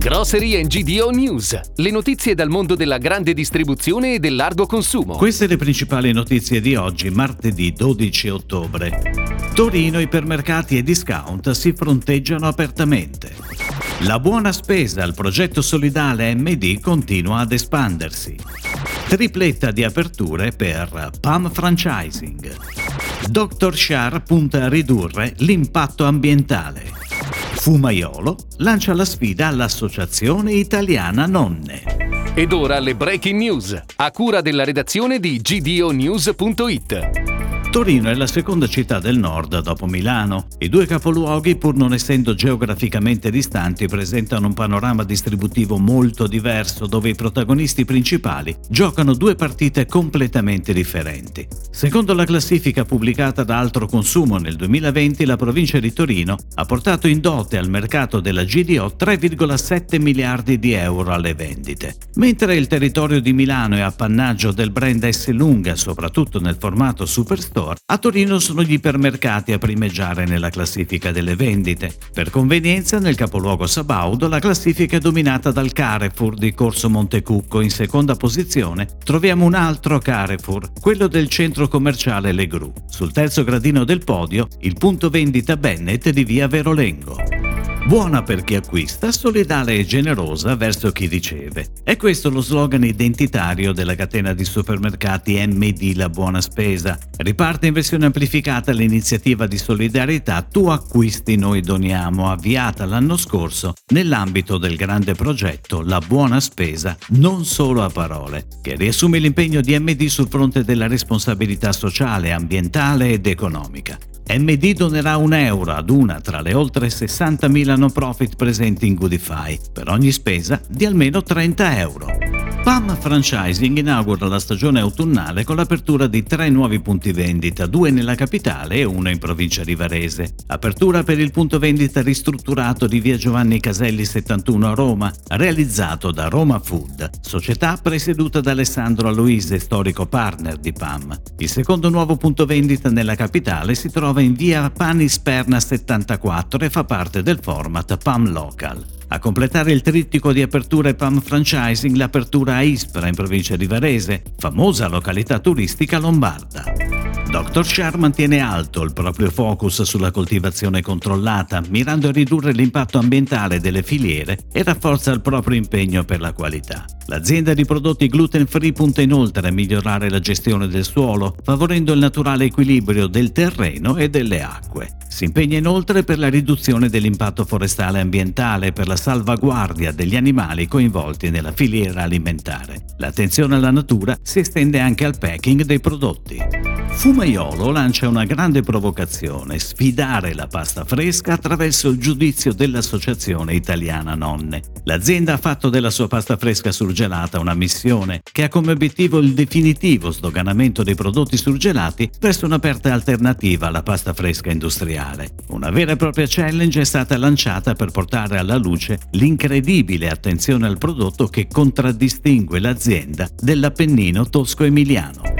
Grocery and GDO News, le notizie dal mondo della grande distribuzione e del largo consumo. Queste le principali notizie di oggi, martedì 12 ottobre. Torino, ipermercati e discount si fronteggiano apertamente. La buona spesa al progetto solidale MD continua ad espandersi. Tripletta di aperture per PAM Franchising. Dr. Shar punta a ridurre l'impatto ambientale. Fumaiolo lancia la sfida all'Associazione Italiana Nonne. Ed ora le breaking news, a cura della redazione di gdonews.it. Torino è la seconda città del nord dopo Milano. I due capoluoghi, pur non essendo geograficamente distanti, presentano un panorama distributivo molto diverso dove i protagonisti principali giocano due partite completamente differenti. Secondo la classifica pubblicata da Altro Consumo nel 2020, la provincia di Torino ha portato in dote al mercato della GDO 3,7 miliardi di euro alle vendite. Mentre il territorio di Milano è appannaggio del brand S Lunga, soprattutto nel formato Superstore, Store, a Torino sono gli ipermercati a primeggiare nella classifica delle vendite. Per convenienza, nel capoluogo Sabaudo la classifica è dominata dal Carrefour di Corso Montecucco. In seconda posizione troviamo un altro Carrefour, quello del centro commerciale Le Gru. Sul terzo gradino del podio, il punto vendita Bennett di via Verolengo. Buona per chi acquista, solidale e generosa verso chi riceve. È questo lo slogan identitario della catena di supermercati MD La Buona Spesa. Riparte in versione amplificata l'iniziativa di solidarietà Tu acquisti noi doniamo, avviata l'anno scorso nell'ambito del grande progetto La Buona Spesa, non solo a parole, che riassume l'impegno di MD sul fronte della responsabilità sociale, ambientale ed economica. MD donerà un euro ad una tra le oltre 60.000 non profit presenti in Goodify per ogni spesa di almeno 30 euro. PAM Franchising inaugura la stagione autunnale con l'apertura di tre nuovi punti vendita, due nella capitale e uno in provincia di Varese. Apertura per il punto vendita ristrutturato di via Giovanni Caselli 71 a Roma, realizzato da Roma Food, società presieduta da Alessandro Aloise, storico partner di PAM. Il secondo nuovo punto vendita nella capitale si trova in via Panisperna 74 e fa parte del format PAM Local. A completare il trittico di aperture PAM Franchising l'apertura a Ispra in provincia di Varese, famosa località turistica lombarda. Dr. Shar mantiene alto il proprio focus sulla coltivazione controllata, mirando a ridurre l'impatto ambientale delle filiere e rafforza il proprio impegno per la qualità. L'azienda di prodotti gluten free punta inoltre a migliorare la gestione del suolo, favorendo il naturale equilibrio del terreno e delle acque. Si impegna inoltre per la riduzione dell'impatto forestale e ambientale e per la salvaguardia degli animali coinvolti nella filiera alimentare. L'attenzione alla natura si estende anche al packing dei prodotti. Fumaiolo lancia una grande provocazione, sfidare la pasta fresca attraverso il giudizio dell'Associazione Italiana Nonne. L'azienda ha fatto della sua pasta fresca surgelata una missione che ha come obiettivo il definitivo sdoganamento dei prodotti surgelati presso un'aperta alternativa alla pasta fresca industriale. Una vera e propria challenge è stata lanciata per portare alla luce l'incredibile attenzione al prodotto che contraddistingue l'azienda dell'Appennino tosco-emiliano.